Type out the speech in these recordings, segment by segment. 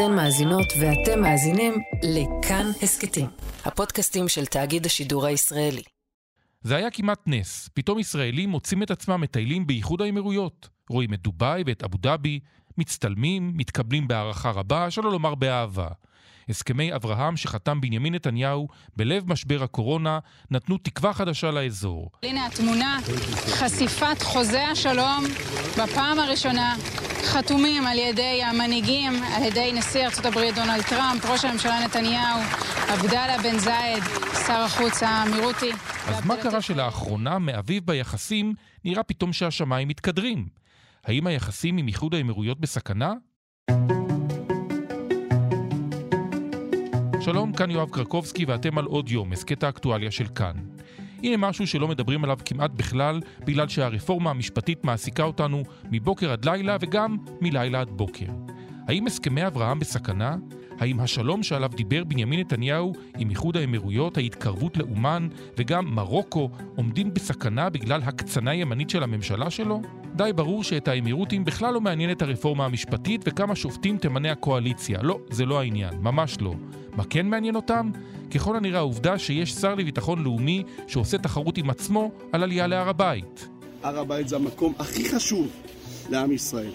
אתן מאזינות ואתם מאזינים לכאן הסכתים, הפודקאסטים של תאגיד השידור הישראלי. זה היה כמעט נס. פתאום ישראלים מוצאים את עצמם מטיילים באיחוד האמירויות. רואים את דובאי ואת אבו דאבי, מצטלמים, מתקבלים בהערכה רבה, שלא לומר באהבה. הסכמי אברהם שחתם בנימין נתניהו בלב משבר הקורונה נתנו תקווה חדשה לאזור. הנה התמונה, חשיפת חוזה השלום בפעם הראשונה, חתומים על ידי המנהיגים, על ידי נשיא ארצות הברית דונלד טראמפ, ראש הממשלה נתניהו, עבדאללה בן זייד, שר החוץ האמירותי. אז מה קרה שלאחרונה מאביב ביחסים נראה פתאום שהשמיים מתקדרים? האם היחסים עם איחוד האמירויות בסכנה? שלום, כאן יואב קרקובסקי ואתם על עוד יום, הסכת האקטואליה של כאן. הנה משהו שלא מדברים עליו כמעט בכלל, בגלל שהרפורמה המשפטית מעסיקה אותנו מבוקר עד לילה וגם מלילה עד בוקר. האם הסכמי אברהם בסכנה? האם השלום שעליו דיבר בנימין נתניהו עם איחוד האמירויות, ההתקרבות לאומן וגם מרוקו עומדים בסכנה בגלל הקצנה ימנית של הממשלה שלו? די ברור שאת האמירותים בכלל לא מעניינת הרפורמה המשפטית וכמה שופטים תמנה הקואליציה. לא, זה לא העניין, ממש לא. מה כן מעניין אותם? ככל הנראה העובדה שיש שר לביטחון לאומי שעושה תחרות עם עצמו על עלייה להר הבית. הר הבית זה המקום הכי חשוב לעם ישראל.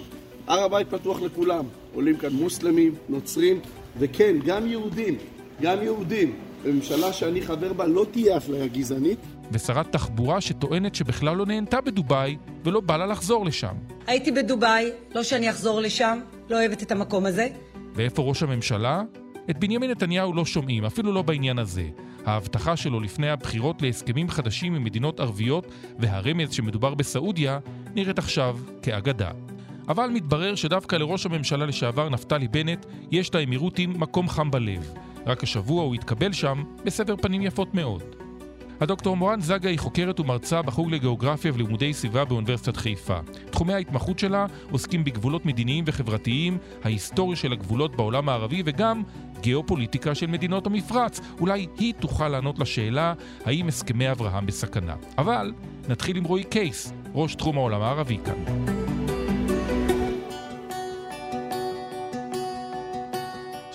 הר הבית פתוח לכולם. עולים כאן מוסלמים, נוצרים, וכן, גם יהודים. גם יהודים. בממשלה שאני חבר בה לא תהיה אפליה גזענית. ושרת תחבורה שטוענת שבכלל לא נהנתה בדובאי ולא בא לה לחזור לשם. הייתי בדובאי, לא שאני אחזור לשם, לא אוהבת את המקום הזה. ואיפה ראש הממשלה? את בנימין נתניהו לא שומעים, אפילו לא בעניין הזה. ההבטחה שלו לפני הבחירות להסכמים חדשים עם מדינות ערביות והרמז שמדובר בסעודיה נראית עכשיו כאגדה. אבל מתברר שדווקא לראש הממשלה לשעבר נפתלי בנט יש לאמירותים מקום חם בלב. רק השבוע הוא התקבל שם בסבר פנים יפות מאוד. הדוקטור מורן זגה היא חוקרת ומרצה בחוג לגיאוגרפיה ולימודי סביבה באוניברסיטת חיפה. תחומי ההתמחות שלה עוסקים בגבולות מדיניים וחברתיים, ההיסטוריה של הגבולות בעולם הערבי וגם גיאופוליטיקה של מדינות המפרץ. אולי היא תוכל לענות לשאלה האם הסכמי אברהם בסכנה. אבל נתחיל עם רועי קייס, ראש תחום העולם הערבי כאן.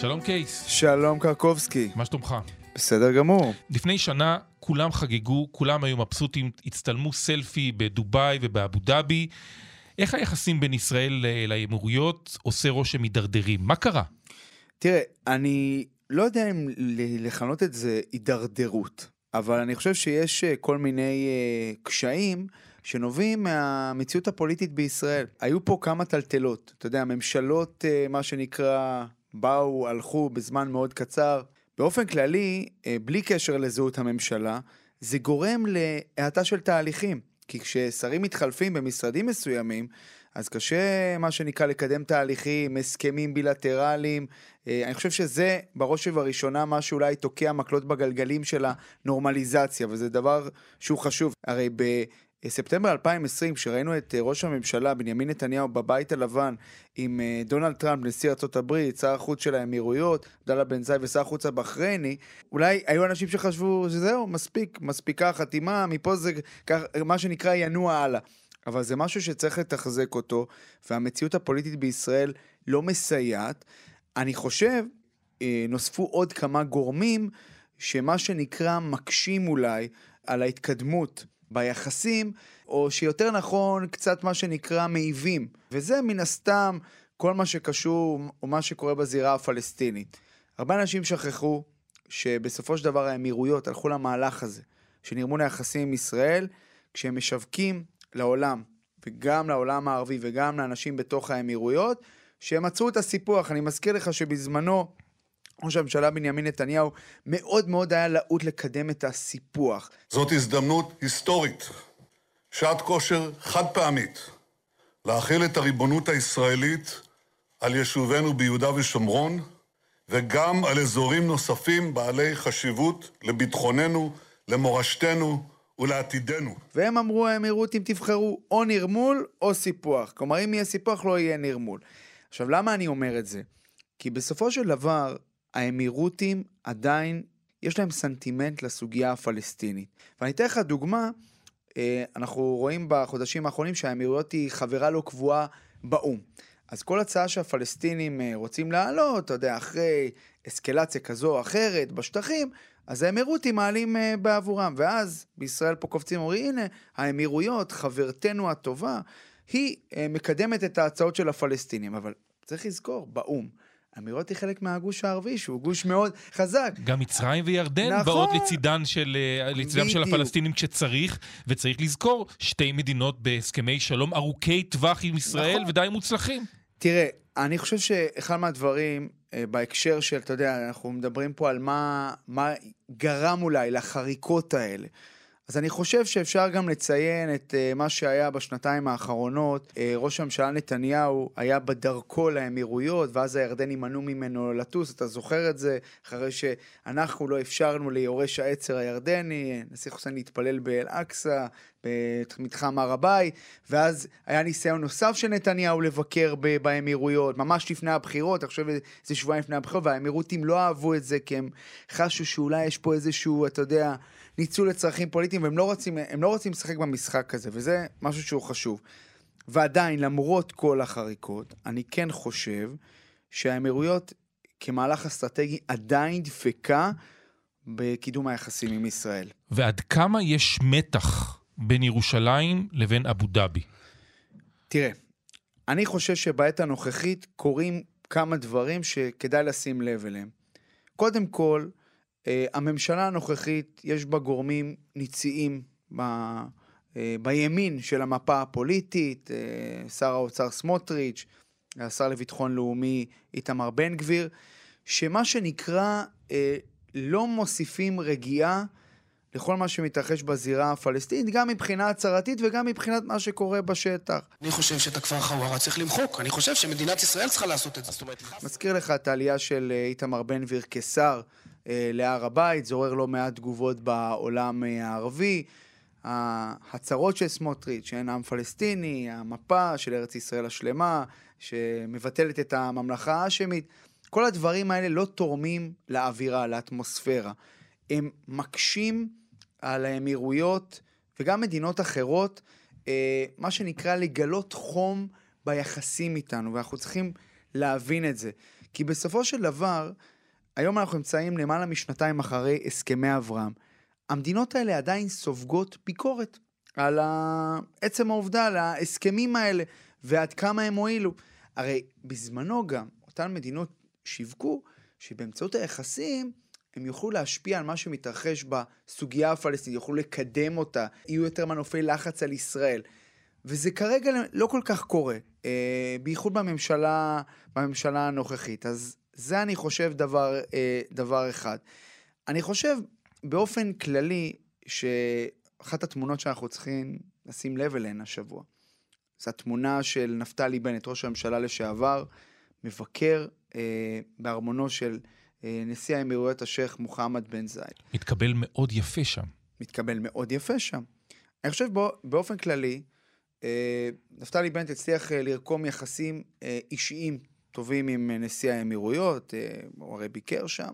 שלום קייס. שלום קרקובסקי. מה שלומך? בסדר גמור. לפני שנה כולם חגגו, כולם היו מבסוטים, הצטלמו סלפי בדובאי ובאבו דאבי. איך היחסים בין ישראל לאמירויות עושה רושם מידרדרים? מה קרה? תראה, אני לא יודע אם לכנות את זה הידרדרות, אבל אני חושב שיש אה, כל מיני אה, קשיים שנובעים מהמציאות הפוליטית בישראל. היו פה כמה טלטלות, אתה יודע, ממשלות, אה, מה שנקרא, באו, הלכו בזמן מאוד קצר. באופן כללי, אה, בלי קשר לזהות הממשלה, זה גורם להאטה של תהליכים. כי כששרים מתחלפים במשרדים מסוימים, אז קשה, מה שנקרא, לקדם תהליכים, הסכמים בילטרליים. אה, אני חושב שזה בראש ובראשונה מה שאולי תוקע מקלות בגלגלים של הנורמליזציה, וזה דבר שהוא חשוב. הרי ב... ספטמבר 2020, כשראינו את אה, ראש הממשלה בנימין נתניהו בבית הלבן עם אה, דונלד טראמפ, נשיא ארה"ב, שר החוץ של האמירויות, דלה בן זי ושר החוץ הבחרייני, אולי היו אנשים שחשבו שזהו, מספיק, מספיקה החתימה, מפה זה כך, מה שנקרא ינוע הלאה. אבל זה משהו שצריך לתחזק אותו, והמציאות הפוליטית בישראל לא מסייעת. אני חושב, אה, נוספו עוד כמה גורמים שמה שנקרא מקשים אולי על ההתקדמות ביחסים, או שיותר נכון, קצת מה שנקרא מעיבים. וזה מן הסתם כל מה שקשור, או מה שקורה בזירה הפלסטינית. הרבה אנשים שכחו שבסופו של דבר האמירויות הלכו למהלך הזה, שנרמו ליחסים עם ישראל, כשהם משווקים לעולם, וגם לעולם הערבי וגם לאנשים בתוך האמירויות, שהם עצרו את הסיפוח. אני מזכיר לך שבזמנו ראש הממשלה בנימין נתניהו מאוד מאוד היה להוט לקדם את הסיפוח. זאת הזדמנות היסטורית, שעת כושר חד פעמית, להכיל את הריבונות הישראלית על יישובינו ביהודה ושומרון, וגם על אזורים נוספים בעלי חשיבות לביטחוננו, למורשתנו ולעתידנו. והם אמרו האמירותים תבחרו או נרמול או סיפוח. כלומר, אם יהיה סיפוח לא יהיה נרמול. עכשיו, למה אני אומר את זה? כי בסופו של דבר, האמירותים עדיין, יש להם סנטימנט לסוגיה הפלסטינית. ואני אתן לך דוגמה, אה, אנחנו רואים בחודשים האחרונים שהאמירויות היא חברה לא קבועה באו"ם. אז כל הצעה שהפלסטינים אה, רוצים להעלות, אתה יודע, אחרי אסקלציה כזו או אחרת בשטחים, אז האמירותים מעלים uh, בעבורם. ואז בישראל פה קופצים, אומרים, הנה, האמירויות, חברתנו הטובה, היא מקדמת את ההצעות של הפלסטינים. אבל צריך לזכור, באו"ם. האמירויות היא חלק מהגוש הערבי, שהוא גוש מאוד חזק. גם מצרים וירדן נכון. באות לצידן של, אה, לצידם של הפלסטינים כשצריך, וצריך לזכור, שתי מדינות בהסכמי שלום ארוכי טווח עם ישראל נכון. ודי מוצלחים. תראה, אני חושב שאחד מהדברים אה, בהקשר של, אתה יודע, אנחנו מדברים פה על מה, מה גרם אולי לחריקות האלה. אז אני חושב שאפשר גם לציין את uh, מה שהיה בשנתיים האחרונות. Uh, ראש הממשלה נתניהו היה בדרכו לאמירויות, ואז הירדנים מנעו ממנו לטוס, אתה זוכר את זה? אחרי שאנחנו לא אפשרנו ליורש העצר הירדני, נשיא חוסיין להתפלל באל-אקצא, במתחם הר הבית, ואז היה ניסיון נוסף של נתניהו לבקר ב- באמירויות, ממש לפני הבחירות, חושב איזה שבועיים לפני הבחירות, והאמירותים לא אהבו את זה, כי הם חשו שאולי יש פה איזשהו, אתה יודע, ניצול לצרכים פוליטיים, והם לא רוצים, לא רוצים לשחק במשחק הזה, וזה משהו שהוא חשוב. ועדיין, למרות כל החריקות, אני כן חושב שהאמירויות כמהלך אסטרטגי עדיין דפקה בקידום היחסים עם ישראל. ועד כמה יש מתח בין ירושלים לבין אבו דאבי? תראה, אני חושב שבעת הנוכחית קורים כמה דברים שכדאי לשים לב אליהם. קודם כל, אה, הממשלה הנוכחית, יש בה גורמים ניציים ב, אה, בימין של המפה הפוליטית, אה, שר האוצר סמוטריץ', השר לביטחון לאומי איתמר בן גביר, שמה שנקרא לא מוסיפים רגיעה לכל מה שמתרחש בזירה הפלסטינית, גם מבחינה הצהרתית וגם מבחינת מה שקורה בשטח. אני חושב שאת הכפר חווארה צריך למחוק. אני חושב שמדינת ישראל צריכה לעשות את זה. מזכיר לך את העלייה של איתמר בן גביר כשר אה, להר הבית, זה עורר לא מעט תגובות בעולם אה, הערבי. ההצהרות של סמוטריץ', שאין עם פלסטיני, המפה של ארץ ישראל השלמה, שמבטלת את הממלכה האשמית, כל הדברים האלה לא תורמים לאווירה, לאטמוספירה. הם מקשים על האמירויות וגם מדינות אחרות, אה, מה שנקרא לגלות חום ביחסים איתנו, ואנחנו צריכים להבין את זה. כי בסופו של דבר, היום אנחנו נמצאים למעלה משנתיים אחרי הסכמי אברהם. המדינות האלה עדיין סופגות ביקורת על עצם העובדה, על ההסכמים האלה, ועד כמה הם הועילו. הרי בזמנו גם, אותן מדינות שיווקו שבאמצעות היחסים הם יוכלו להשפיע על מה שמתרחש בסוגיה הפלסטינית, יוכלו לקדם אותה, יהיו יותר מנופי לחץ על ישראל. וזה כרגע לא כל כך קורה, אה, בייחוד בממשלה, בממשלה הנוכחית. אז זה אני חושב דבר, אה, דבר אחד. אני חושב באופן כללי שאחת התמונות שאנחנו צריכים לשים לב אליהן השבוע, זו התמונה של נפתלי בנט, ראש הממשלה לשעבר, מבקר אה, בארמונו של נשיא האמירויות השייח' מוחמד בן זייד. מתקבל מאוד יפה שם. מתקבל מאוד יפה שם. אני חושב בו, באופן כללי, אה, נפתלי בנט הצליח אה, לרקום יחסים אה, אישיים טובים עם נשיא האמירויות, אה, הוא הרי ביקר שם,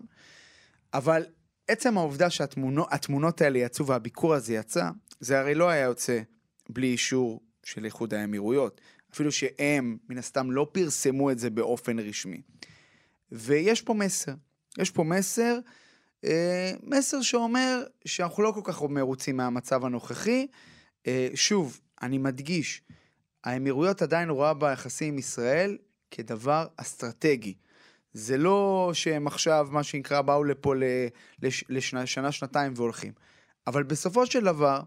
אבל עצם העובדה שהתמונות האלה יצאו והביקור הזה יצא, זה הרי לא היה יוצא בלי אישור של איחוד האמירויות, אפילו שהם מן הסתם לא פרסמו את זה באופן רשמי. ויש פה מסר, יש פה מסר, אה, מסר שאומר שאנחנו לא כל כך מרוצים מהמצב הנוכחי. אה, שוב, אני מדגיש, האמירויות עדיין רואה ביחסים עם ישראל כדבר אסטרטגי. זה לא שהם עכשיו, מה שנקרא, באו לפה לשנה, שנתיים והולכים. אבל בסופו של דבר,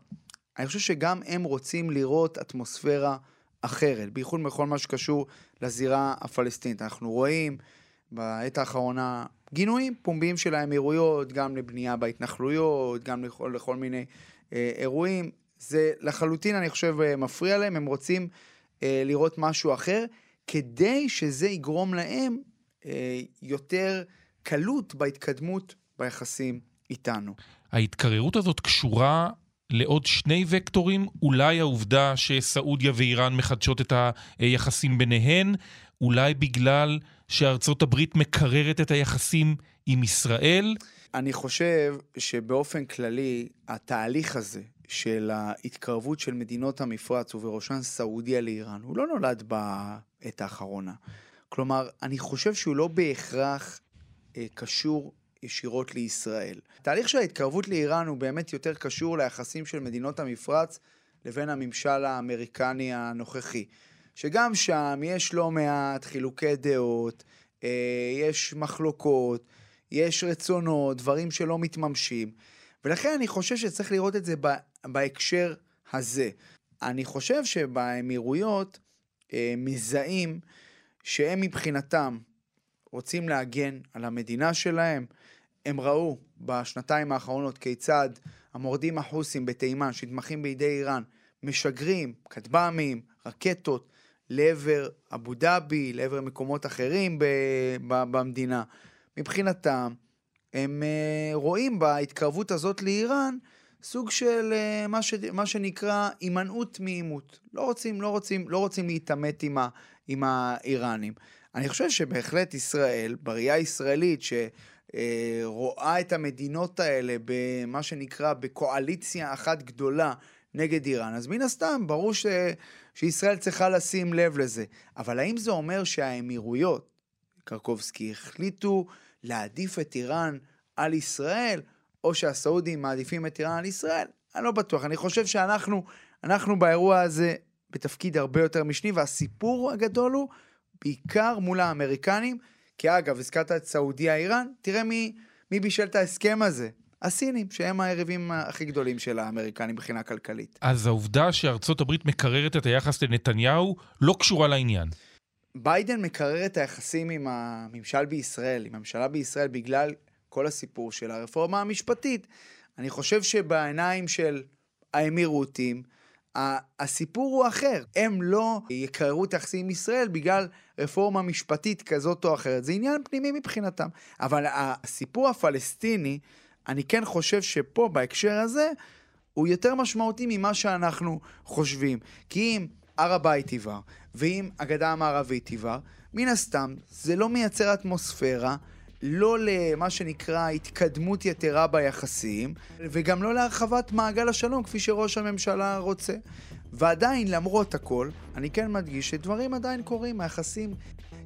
אני חושב שגם הם רוצים לראות אטמוספירה אחרת, בייחוד בכל מה שקשור לזירה הפלסטינית. אנחנו רואים בעת האחרונה גינויים פומביים של האמירויות, גם לבנייה בהתנחלויות, גם לכל, לכל מיני אה, אירועים. זה לחלוטין, אני חושב, אה, מפריע להם, הם רוצים אה, לראות משהו אחר. כדי שזה יגרום להם אה, יותר קלות בהתקדמות ביחסים איתנו. ההתקררות הזאת קשורה לעוד שני וקטורים, אולי העובדה שסעודיה ואיראן מחדשות את היחסים ביניהן, אולי בגלל שארצות הברית מקררת את היחסים עם ישראל? אני חושב שבאופן כללי, התהליך הזה של ההתקרבות של מדינות המפרץ, ובראשן סעודיה לאיראן, הוא לא נולד בעת האחרונה. כלומר, אני חושב שהוא לא בהכרח אה, קשור ישירות לישראל. תהליך של ההתקרבות לאיראן הוא באמת יותר קשור ליחסים של מדינות המפרץ לבין הממשל האמריקני הנוכחי. שגם שם יש לא מעט חילוקי דעות, אה, יש מחלוקות, יש רצונות, דברים שלא מתממשים. ולכן אני חושב שצריך לראות את זה בהקשר הזה. אני חושב שבאמירויות אה, מזהים שהם מבחינתם רוצים להגן על המדינה שלהם. הם ראו בשנתיים האחרונות כיצד המורדים החוסים בתימן, שנתמכים בידי איראן, משגרים כטב"מים, רקטות, לעבר אבו דאבי, לעבר מקומות אחרים במדינה. מבחינתם, הם אה, רואים בהתקרבות הזאת לאיראן סוג של אה, מה, ש, מה שנקרא הימנעות מעימות. לא רוצים, לא רוצים, לא רוצים להתעמת עם, ה, עם האיראנים. אני חושב שבהחלט ישראל, בראייה הישראלית, שרואה אה, את המדינות האלה במה שנקרא בקואליציה אחת גדולה נגד איראן, אז מן הסתם ברור ש, שישראל צריכה לשים לב לזה. אבל האם זה אומר שהאמירויות, קרקובסקי, החליטו להעדיף את איראן על ישראל, או שהסעודים מעדיפים את איראן על ישראל? אני לא בטוח. אני חושב שאנחנו אנחנו באירוע הזה בתפקיד הרבה יותר משני, והסיפור הגדול הוא בעיקר מול האמריקנים, כי אגב, הזכרת את סעודיה איראן, תראה מי, מי בישל את ההסכם הזה. הסינים, שהם היריבים הכי גדולים של האמריקנים מבחינה כלכלית. אז העובדה שארצות הברית מקררת את היחס לנתניהו לא קשורה לעניין. ביידן מקרר את היחסים עם הממשל בישראל, עם הממשלה בישראל, בגלל כל הסיפור של הרפורמה המשפטית. אני חושב שבעיניים של האמירותים, הסיפור הוא אחר. הם לא יקררו את היחסים עם ישראל בגלל רפורמה משפטית כזאת או אחרת. זה עניין פנימי מבחינתם. אבל הסיפור הפלסטיני, אני כן חושב שפה, בהקשר הזה, הוא יותר משמעותי ממה שאנחנו חושבים. כי אם הר הבית יבער, ואם הגדה המערבית יבער, מן הסתם זה לא מייצר אטמוספירה לא למה שנקרא התקדמות יתרה ביחסים, וגם לא להרחבת מעגל השלום כפי שראש הממשלה רוצה. ועדיין, למרות הכל, אני כן מדגיש שדברים עדיין קורים, היחסים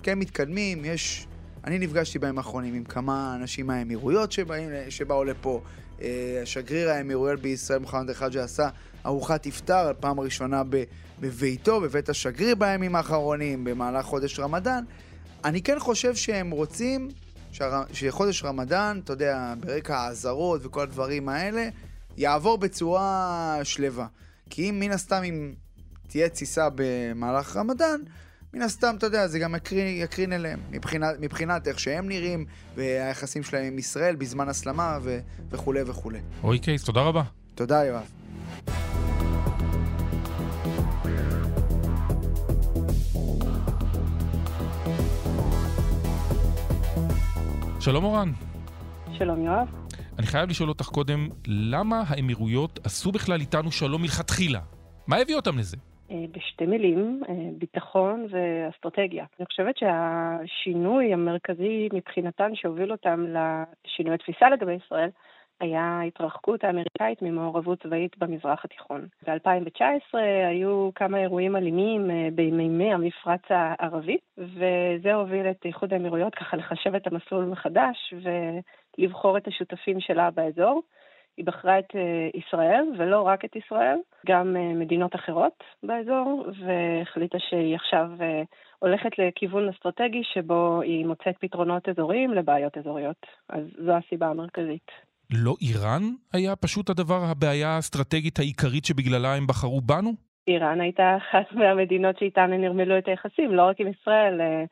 כן מתקדמים, יש... אני נפגשתי בימים האחרונים עם כמה אנשים מהאמירויות שבאים, שבאו לפה. אה, שגריר האמירויות בישראל, מוחמד אל-חאג'ה, עשה ארוחת iftar, פעם ראשונה בביתו, בבית השגריר בימים האחרונים, במהלך חודש רמדאן. אני כן חושב שהם רוצים שחודש רמדאן, אתה יודע, ברקע האזהרות וכל הדברים האלה, יעבור בצורה שלווה. כי אם מן הסתם אם תהיה תסיסה במהלך רמדאן, מן הסתם, אתה יודע, זה גם יקרין, יקרין אליהם, מבחינת, מבחינת איך שהם נראים, והיחסים שלהם עם ישראל בזמן הסלמה ו, וכולי וכולי. רועי קייס, תודה רבה. תודה, יואב. שלום אורן. שלום יואב. אני חייב לשאול אותך קודם, למה האמירויות עשו בכלל איתנו שלום מלכתחילה? מה הביא אותם לזה? אה, בשתי מילים, אה, ביטחון ואסטרטגיה. אני חושבת שהשינוי המרכזי מבחינתן שהוביל אותם לשינוי התפיסה לגבי ישראל היה ההתרחקות האמריקאית ממעורבות צבאית במזרח התיכון. ב-2019 היו כמה אירועים אלימים אה, במימי המפרץ הערבי, וזה הוביל את איחוד האמירויות ככה לחשב את המסלול מחדש ולבחור את השותפים שלה באזור. היא בחרה את אה, ישראל, ולא רק את ישראל, גם אה, מדינות אחרות באזור, והחליטה שהיא עכשיו הולכת לכיוון אסטרטגי שבו היא מוצאת פתרונות אזוריים לבעיות אזוריות. אז זו הסיבה המרכזית. לא איראן היה פשוט הדבר, הבעיה האסטרטגית העיקרית שבגללה הם בחרו בנו? איראן הייתה אחת מהמדינות שאיתן הם נרמלו את היחסים, לא רק עם ישראל. אה,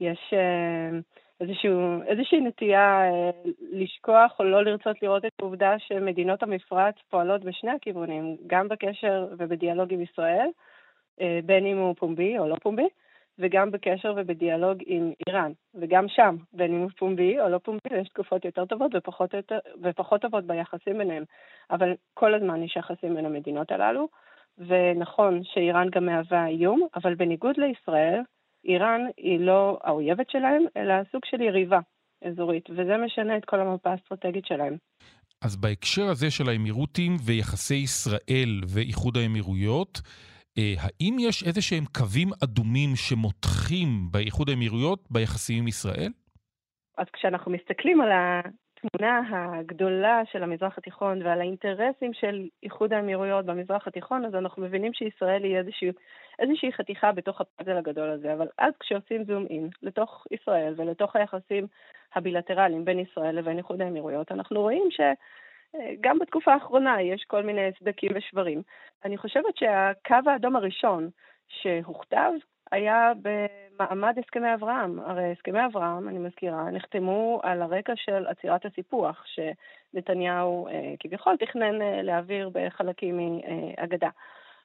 יש אה, איזשהו, איזושהי נטייה אה, לשכוח או לא לרצות לראות את העובדה שמדינות המפרץ פועלות בשני הכיוונים, גם בקשר ובדיאלוג עם ישראל, בין אם הוא פומבי או לא פומבי. וגם בקשר ובדיאלוג עם איראן. וגם שם, בין אם הוא פומבי או לא פומבי, יש תקופות יותר טובות ופחות, יותר, ופחות טובות ביחסים ביניהם. אבל כל הזמן יש יחסים בין המדינות הללו, ונכון שאיראן גם מהווה איום, אבל בניגוד לישראל, איראן היא לא האויבת שלהם, אלא סוג של יריבה אזורית, וזה משנה את כל המפה האסטרטגית שלהם. אז בהקשר הזה של האמירותים ויחסי ישראל ואיחוד האמירויות, אה, האם יש איזה שהם קווים אדומים שמותחים באיחוד האמירויות ביחסים עם ישראל? אז כשאנחנו מסתכלים על התמונה הגדולה של המזרח התיכון ועל האינטרסים של איחוד האמירויות במזרח התיכון, אז אנחנו מבינים שישראל היא איזושהי, איזושהי חתיכה בתוך הפאזל הגדול הזה. אבל אז כשעושים זום אין לתוך ישראל ולתוך היחסים הבילטרליים בין ישראל לבין איחוד האמירויות, אנחנו רואים ש... גם בתקופה האחרונה יש כל מיני סדקים ושברים. אני חושבת שהקו האדום הראשון שהוכתב היה במעמד הסכמי אברהם. הרי הסכמי אברהם, אני מזכירה, נחתמו על הרקע של עצירת הסיפוח, שנתניהו אה, כביכול תכנן אה, להעביר בחלקים מהגדה.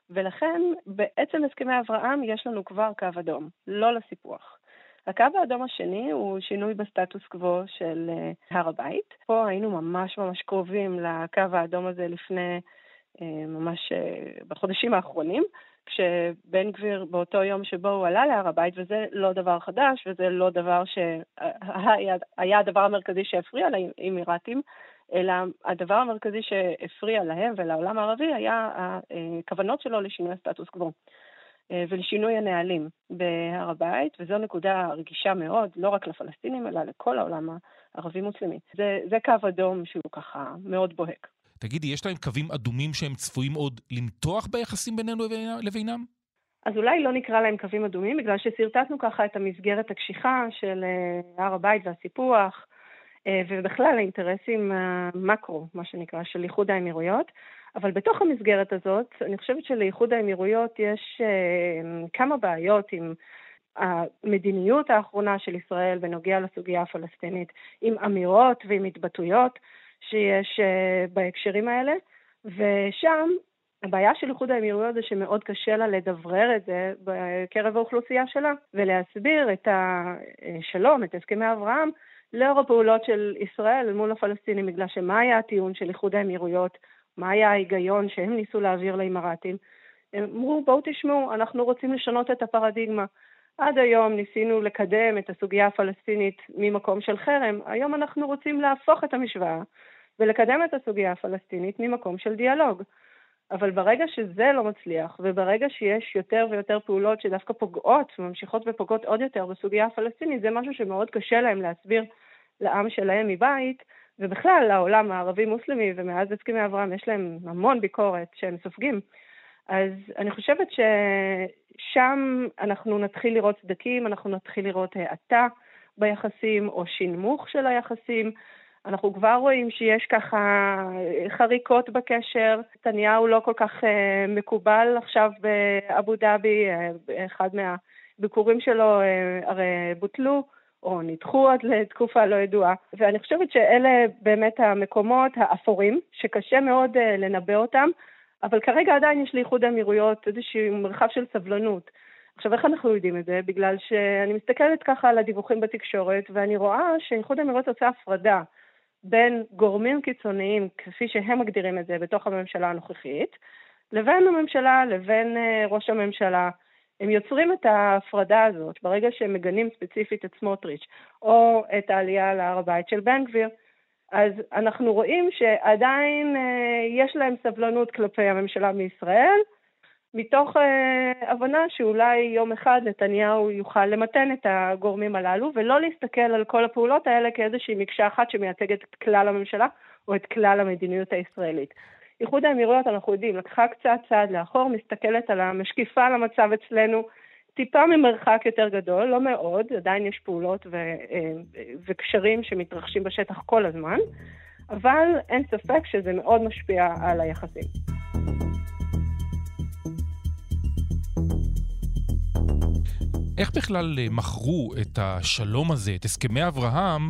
ולכן בעצם הסכמי אברהם יש לנו כבר קו אדום, לא לסיפוח. הקו האדום השני הוא שינוי בסטטוס קוו של uh, הר הבית. פה היינו ממש ממש קרובים לקו האדום הזה לפני, uh, ממש uh, בחודשים האחרונים, כשבן גביר באותו יום שבו הוא עלה להר הבית, וזה לא דבר חדש, וזה לא דבר שהיה הדבר המרכזי שהפריע לאמירתים, אלא הדבר המרכזי שהפריע להם ולעולם הערבי היה הכוונות שלו לשינוי הסטטוס קוו. אה, ולשינוי הנהלים בהר הבית, וזו נקודה רגישה מאוד, לא רק לפלסטינים, אלא לכל העולם הערבי-מוסלמי. זה, זה קו אדום שהוא ככה מאוד בוהק. תגידי, יש להם קווים אדומים שהם צפויים עוד למתוח ביחסים בינינו לבינם? אז אולי לא נקרא להם קווים אדומים, בגלל ששרטטנו ככה את המסגרת הקשיחה של אה, הר הבית והסיפוח, אה, ובכלל האינטרסים המקרו, מה שנקרא, של איחוד האמירויות. אבל בתוך המסגרת הזאת, אני חושבת שלאיחוד האמירויות יש uh, כמה בעיות עם המדיניות האחרונה של ישראל בנוגע לסוגיה הפלסטינית, עם אמירות ועם התבטאויות שיש uh, בהקשרים האלה, ושם הבעיה של איחוד האמירויות זה שמאוד קשה לה לדברר את זה בקרב האוכלוסייה שלה, ולהסביר את השלום, את הסכמי אברהם, לאור הפעולות של ישראל מול הפלסטינים, בגלל שמה היה הטיעון של איחוד האמירויות מה היה ההיגיון שהם ניסו להעביר לאמרתים. הם אמרו, בואו תשמעו, אנחנו רוצים לשנות את הפרדיגמה. עד היום ניסינו לקדם את הסוגיה הפלסטינית ממקום של חרם, היום אנחנו רוצים להפוך את המשוואה ולקדם את הסוגיה הפלסטינית ממקום של דיאלוג. אבל ברגע שזה לא מצליח, וברגע שיש יותר ויותר פעולות שדווקא פוגעות, ממשיכות ופוגעות עוד יותר בסוגיה הפלסטינית, זה משהו שמאוד קשה להם להסביר לעם שלהם מבית, ובכלל לעולם הערבי-מוסלמי, ומאז הסכמי אברהם יש להם המון ביקורת שהם סופגים. אז אני חושבת ששם אנחנו נתחיל לראות סדקים, אנחנו נתחיל לראות האטה ביחסים או שינמוך של היחסים. אנחנו כבר רואים שיש ככה חריקות בקשר. נתניהו לא כל כך uh, מקובל עכשיו באבו דאבי, uh, אחד מהביקורים שלו הרי בוטלו. או נדחו עד לתקופה לא ידועה. ואני חושבת שאלה באמת המקומות האפורים, שקשה מאוד uh, לנבא אותם, אבל כרגע עדיין יש לאיחוד האמירויות איזשהו מרחב של סבלנות. עכשיו, איך אנחנו יודעים את זה? בגלל שאני מסתכלת ככה על הדיווחים בתקשורת, ואני רואה שאיחוד האמירויות עושה הפרדה בין גורמים קיצוניים, כפי שהם מגדירים את זה בתוך הממשלה הנוכחית, לבין הממשלה, לבין uh, ראש הממשלה, הם יוצרים את ההפרדה הזאת. ברגע שהם מגנים ספציפית את סמוטריץ' או את העלייה להר הבית של בן גביר, אז אנחנו רואים שעדיין אה, יש להם סבלנות כלפי הממשלה מישראל, מתוך אה, הבנה שאולי יום אחד נתניהו יוכל למתן את הגורמים הללו, ולא להסתכל על כל הפעולות האלה כאיזושהי מקשה אחת שמייצגת את כלל הממשלה או את כלל המדיניות הישראלית. איחוד האמירויות, אנחנו יודעים, לקחה קצת צעד לאחור, מסתכלת על המשקיפה על המצב אצלנו, טיפה ממרחק יותר גדול, לא מאוד, עדיין יש פעולות ו, אה, וקשרים שמתרחשים בשטח כל הזמן, אבל אין ספק שזה מאוד משפיע על היחסים. איך בכלל אה, מכרו את השלום הזה, את הסכמי אברהם,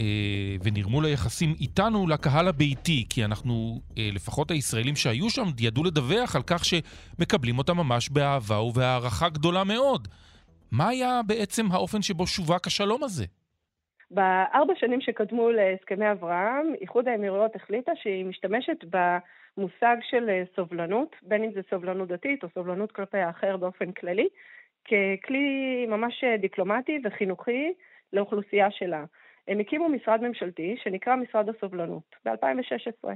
אה, ונרמול היחסים איתנו לקהל הביתי, כי אנחנו, אה, לפחות הישראלים שהיו שם, ידעו לדווח על כך שמקבלים אותם ממש באהבה ובהערכה גדולה מאוד. מה היה בעצם האופן שבו שווק השלום הזה? בארבע שנים שקדמו להסכמי אברהם, איחוד האמירויות החליטה שהיא משתמשת במושג של אה, סובלנות, בין אם זה סובלנות דתית או סובלנות כלפי האחר באופן כללי, ככלי ממש דיפלומטי וחינוכי לאוכלוסייה שלה. הם הקימו משרד ממשלתי שנקרא משרד הסובלנות ב-2016.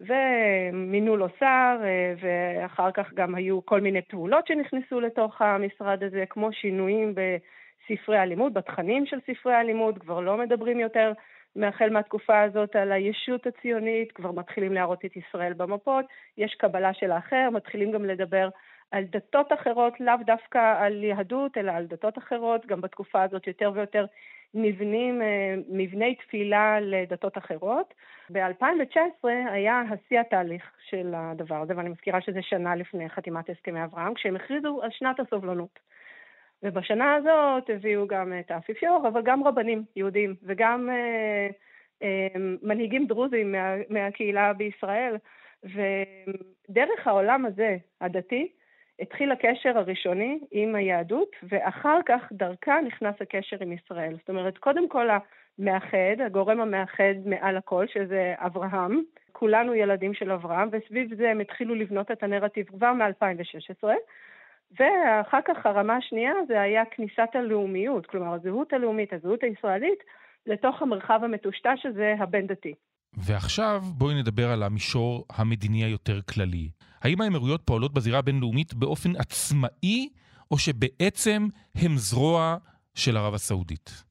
ומינו לו שר, ואחר כך גם היו כל מיני פעולות שנכנסו לתוך המשרד הזה, כמו שינויים בספרי הלימוד, בתכנים של ספרי הלימוד, כבר לא מדברים יותר מהחל מהתקופה הזאת על הישות הציונית, כבר מתחילים להראות את ישראל במפות, יש קבלה של האחר, מתחילים גם לדבר על דתות אחרות, לאו דווקא על יהדות, אלא על דתות אחרות, גם בתקופה הזאת יותר ויותר נבנים אה, מבני תפילה לדתות אחרות. ב-2019 היה השיא התהליך של הדבר הזה, ואני מזכירה שזה שנה לפני חתימת הסכמי אברהם, כשהם הכריזו על שנת הסובלנות. ובשנה הזאת הביאו גם את האפיפיור, אבל גם רבנים יהודים וגם אה, אה, מנהיגים דרוזים מה, מהקהילה בישראל. ודרך העולם הזה, הדתי, התחיל הקשר הראשוני עם היהדות, ואחר כך דרכה נכנס הקשר עם ישראל. זאת אומרת, קודם כל המאחד, הגורם המאחד מעל הכל, שזה אברהם, כולנו ילדים של אברהם, וסביב זה הם התחילו לבנות את הנרטיב כבר מ-2016. ואחר כך הרמה השנייה זה היה כניסת הלאומיות, כלומר הזהות הלאומית, הזהות הישראלית, לתוך המרחב המטושטש הזה, הבין-דתי. ועכשיו בואי נדבר על המישור המדיני היותר כללי. האם האמירויות פועלות בזירה הבינלאומית באופן עצמאי, או שבעצם הם זרוע של ערב הסעודית?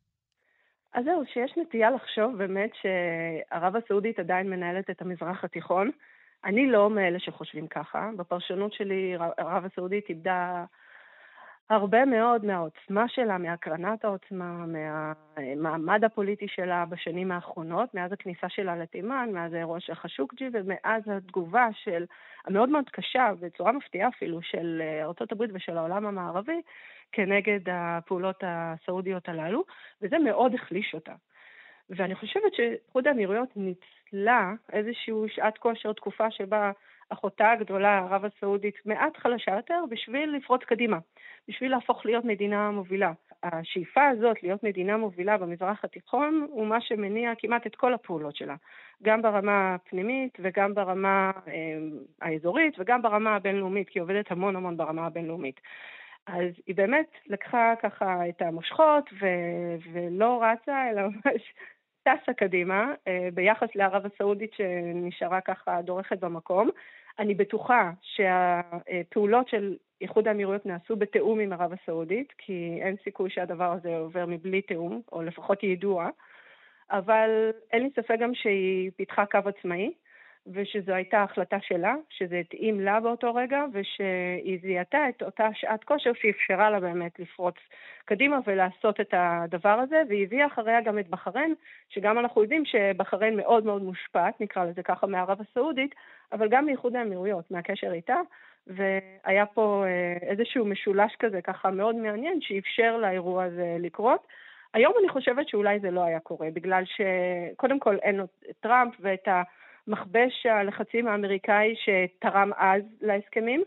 אז זהו, שיש נטייה לחשוב באמת שערב הסעודית עדיין מנהלת את המזרח התיכון. אני לא מאלה שחושבים ככה. בפרשנות שלי ערב הסעודית איבדה הרבה מאוד מהעוצמה שלה, מהקרנת העוצמה, מהמעמד הפוליטי שלה בשנים האחרונות, מאז הכניסה שלה לתימן, מאז האירוע של חשוקג'י ומאז התגובה של, המאוד מאוד קשה, בצורה מפתיעה אפילו, של ארה"ב ושל העולם המערבי כנגד הפעולות הסעודיות הללו, וזה מאוד החליש אותה. ואני חושבת שאיחוד האמירויות ניצלה איזושהי שעת כושר, תקופה שבה אחותה הגדולה, ערב הסעודית, מעט חלשה יותר, בשביל לפרוץ קדימה, בשביל להפוך להיות מדינה מובילה. השאיפה הזאת להיות מדינה מובילה במזרח התיכון הוא מה שמניע כמעט את כל הפעולות שלה, גם ברמה הפנימית וגם ברמה אה, האזורית וגם ברמה הבינלאומית, כי היא עובדת המון המון ברמה הבינלאומית. אז היא באמת לקחה ככה את המושכות ו- ולא רצה, אלא ממש טסה קדימה אה, ביחס לערב הסעודית שנשארה ככה דורכת במקום. אני בטוחה שהפעולות של איחוד האמירויות נעשו בתיאום עם ערב הסעודית, כי אין סיכוי שהדבר הזה עובר מבלי תיאום, או לפחות יידוע, אבל אין לי ספק גם שהיא פיתחה קו עצמאי. ושזו הייתה החלטה שלה, שזה התאים לה באותו רגע, ושהיא זיהתה את אותה שעת כושר שאפשרה לה באמת לפרוץ קדימה ולעשות את הדבר הזה, והיא הביאה אחריה גם את בחריין, שגם אנחנו יודעים שבחריין מאוד מאוד מושפעת, נקרא לזה ככה, מערב הסעודית, אבל גם מאיחוד האמירויות, מהקשר איתה, והיה פה אה, איזשהו משולש כזה ככה מאוד מעניין שאפשר לאירוע הזה לקרות. היום אני חושבת שאולי זה לא היה קורה, בגלל שקודם כל אין את טראמפ ואת ה... מכבש הלחצים האמריקאי שתרם אז להסכמים,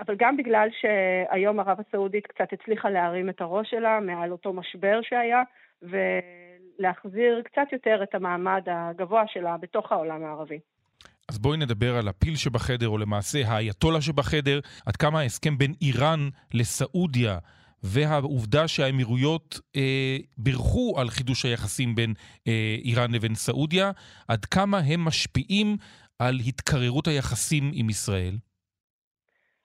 אבל גם בגלל שהיום ערב הסעודית קצת הצליחה להרים את הראש שלה מעל אותו משבר שהיה, ולהחזיר קצת יותר את המעמד הגבוה שלה בתוך העולם הערבי. אז בואי נדבר על הפיל שבחדר, או למעשה האייתולה שבחדר, עד כמה ההסכם בין איראן לסעודיה והעובדה שהאמירויות אה, בירכו על חידוש היחסים בין אה, איראן לבין סעודיה, עד כמה הם משפיעים על התקררות היחסים עם ישראל?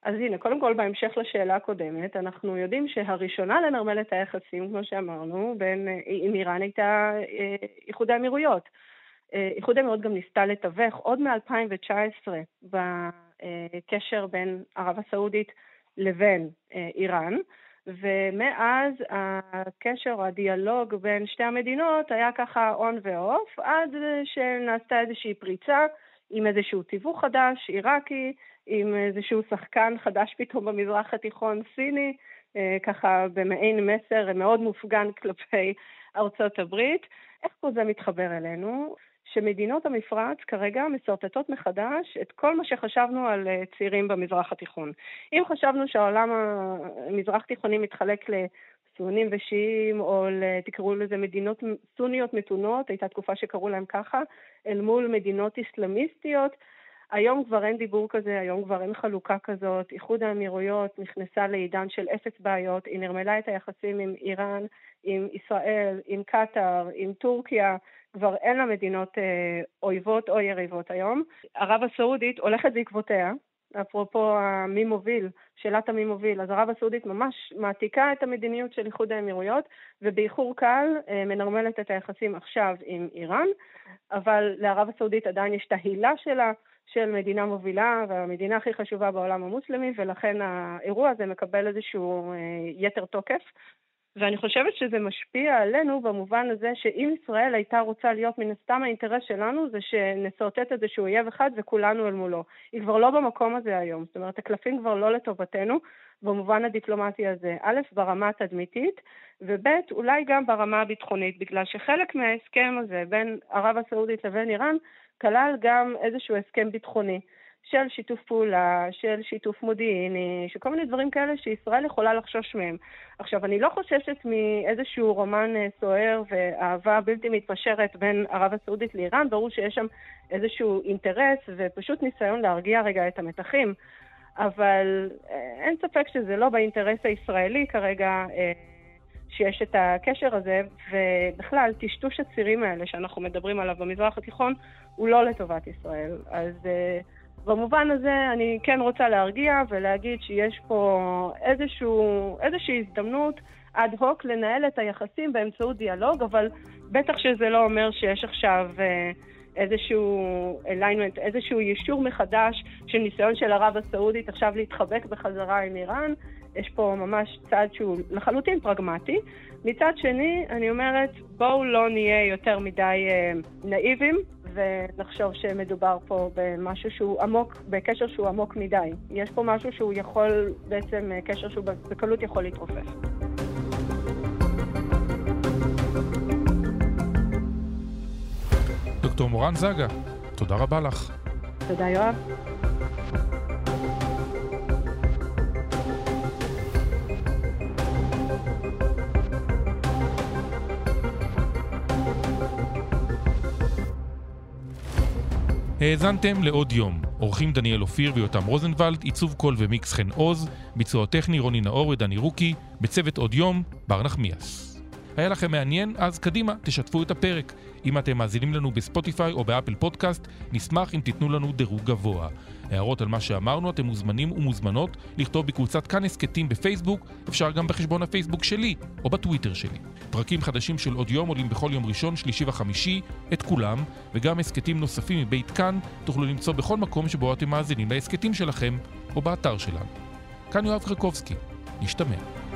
אז הנה, קודם כל, בהמשך לשאלה הקודמת, אנחנו יודעים שהראשונה לנרמל את היחסים, כמו שאמרנו, בין, אה, עם איראן הייתה אה, איחוד האמירויות. אה, איחוד האמירויות גם ניסתה לתווך עוד מ-2019 בקשר בין ערב הסעודית לבין איראן. ומאז הקשר הדיאלוג בין שתי המדינות היה ככה און ואוף, עד שנעשתה איזושהי פריצה עם איזשהו תיווך חדש, עיראקי, עם איזשהו שחקן חדש פתאום במזרח התיכון, סיני, אה, ככה במעין מסר מאוד מופגן כלפי ארצות הברית. איך כל זה מתחבר אלינו? שמדינות המפרץ כרגע משרטטות מחדש את כל מה שחשבנו על אה, צעירים במזרח התיכון. אם חשבנו שהעולם המזרח תיכוני מתחלק לסונים ושיעים, או תקראו לזה מדינות סוניות מתונות, הייתה תקופה שקראו להם ככה, אל מול מדינות אסלאמיסטיות, היום כבר אין דיבור כזה, היום כבר אין חלוקה כזאת. איחוד האמירויות נכנסה לעידן של אפס בעיות, היא נרמלה את היחסים עם איראן, עם ישראל, עם קטאר, עם טורקיה. כבר אין לה מדינות אה, אויבות או יריבות היום. ערב הסעודית הולכת בעקבותיה, אפרופו מי מוביל, שאלת המי מוביל, אז ערב הסעודית ממש מעתיקה את המדיניות של איחוד האמירויות, ובאיחור קל אה, מנרמלת את היחסים עכשיו עם איראן, אבל לערב הסעודית עדיין יש את ההילה שלה, של מדינה מובילה והמדינה הכי חשובה בעולם המוסלמי, ולכן האירוע הזה מקבל איזשהו אה, יתר תוקף. ואני חושבת שזה משפיע עלינו במובן הזה שאם ישראל הייתה רוצה להיות מן הסתם האינטרס שלנו זה שנשרטט איזשהו אויב אחד וכולנו אל מולו. היא כבר לא במקום הזה היום, זאת אומרת הקלפים כבר לא לטובתנו במובן הדיפלומטי הזה. א', ברמה התדמיתית, וב', אולי גם ברמה הביטחונית, בגלל שחלק מההסכם הזה בין ערב הסעודית לבין איראן כלל גם איזשהו הסכם ביטחוני. של שיתוף פעולה, של שיתוף מודיעיני, של כל מיני דברים כאלה שישראל יכולה לחשוש מהם. עכשיו, אני לא חוששת מאיזשהו רומן אה, סוער ואהבה בלתי מתפשרת בין ערב הסעודית לאיראן, ברור שיש שם איזשהו אינטרס ופשוט ניסיון להרגיע רגע את המתחים, אבל אה, אין ספק שזה לא באינטרס הישראלי כרגע. אה, שיש את הקשר הזה, ובכלל, טשטוש הצירים האלה שאנחנו מדברים עליו במזרח התיכון, הוא לא לטובת ישראל. אז uh, במובן הזה אני כן רוצה להרגיע ולהגיד שיש פה איזשהו, איזושהי הזדמנות אד הוק לנהל את היחסים באמצעות דיאלוג, אבל בטח שזה לא אומר שיש עכשיו אה, איזשהו alignment, איזשהו יישור מחדש של ניסיון של ערב הסעודית עכשיו להתחבק בחזרה עם איראן. יש פה ממש צעד שהוא לחלוטין פרגמטי. מצד שני, אני אומרת, בואו לא נהיה יותר מדי אה, נאיבים ונחשוב שמדובר פה במשהו שהוא עמוק, בקשר שהוא עמוק מדי. יש פה משהו שהוא יכול, בעצם קשר שהוא בקלות יכול להתרופף. דוקטור מורן זגה, תודה רבה לך. תודה יואב. האזנתם לעוד יום. עורכים דניאל אופיר ויותם רוזנבלד, עיצוב קול ומיקס חן עוז, ביצוע טכני רוני נאור ודני רוקי, בצוות עוד יום, בר נחמיאס. היה לכם מעניין? אז קדימה, תשתפו את הפרק. אם אתם מאזינים לנו בספוטיפיי או באפל פודקאסט, נשמח אם תיתנו לנו דירוג גבוה. הערות על מה שאמרנו, אתם מוזמנים ומוזמנות לכתוב בקבוצת כאן הסכתים בפייסבוק, אפשר גם בחשבון הפייסבוק שלי, או בטוויטר שלי. פרקים חדשים של עוד יום עולים בכל יום ראשון, שלישי וחמישי, את כולם, וגם הסכתים נוספים מבית כאן תוכלו למצוא בכל מקום שבו אתם מאזינים להסכתים שלכם, או באתר שלנו. כאן יואב חרקובסקי, נשתמע.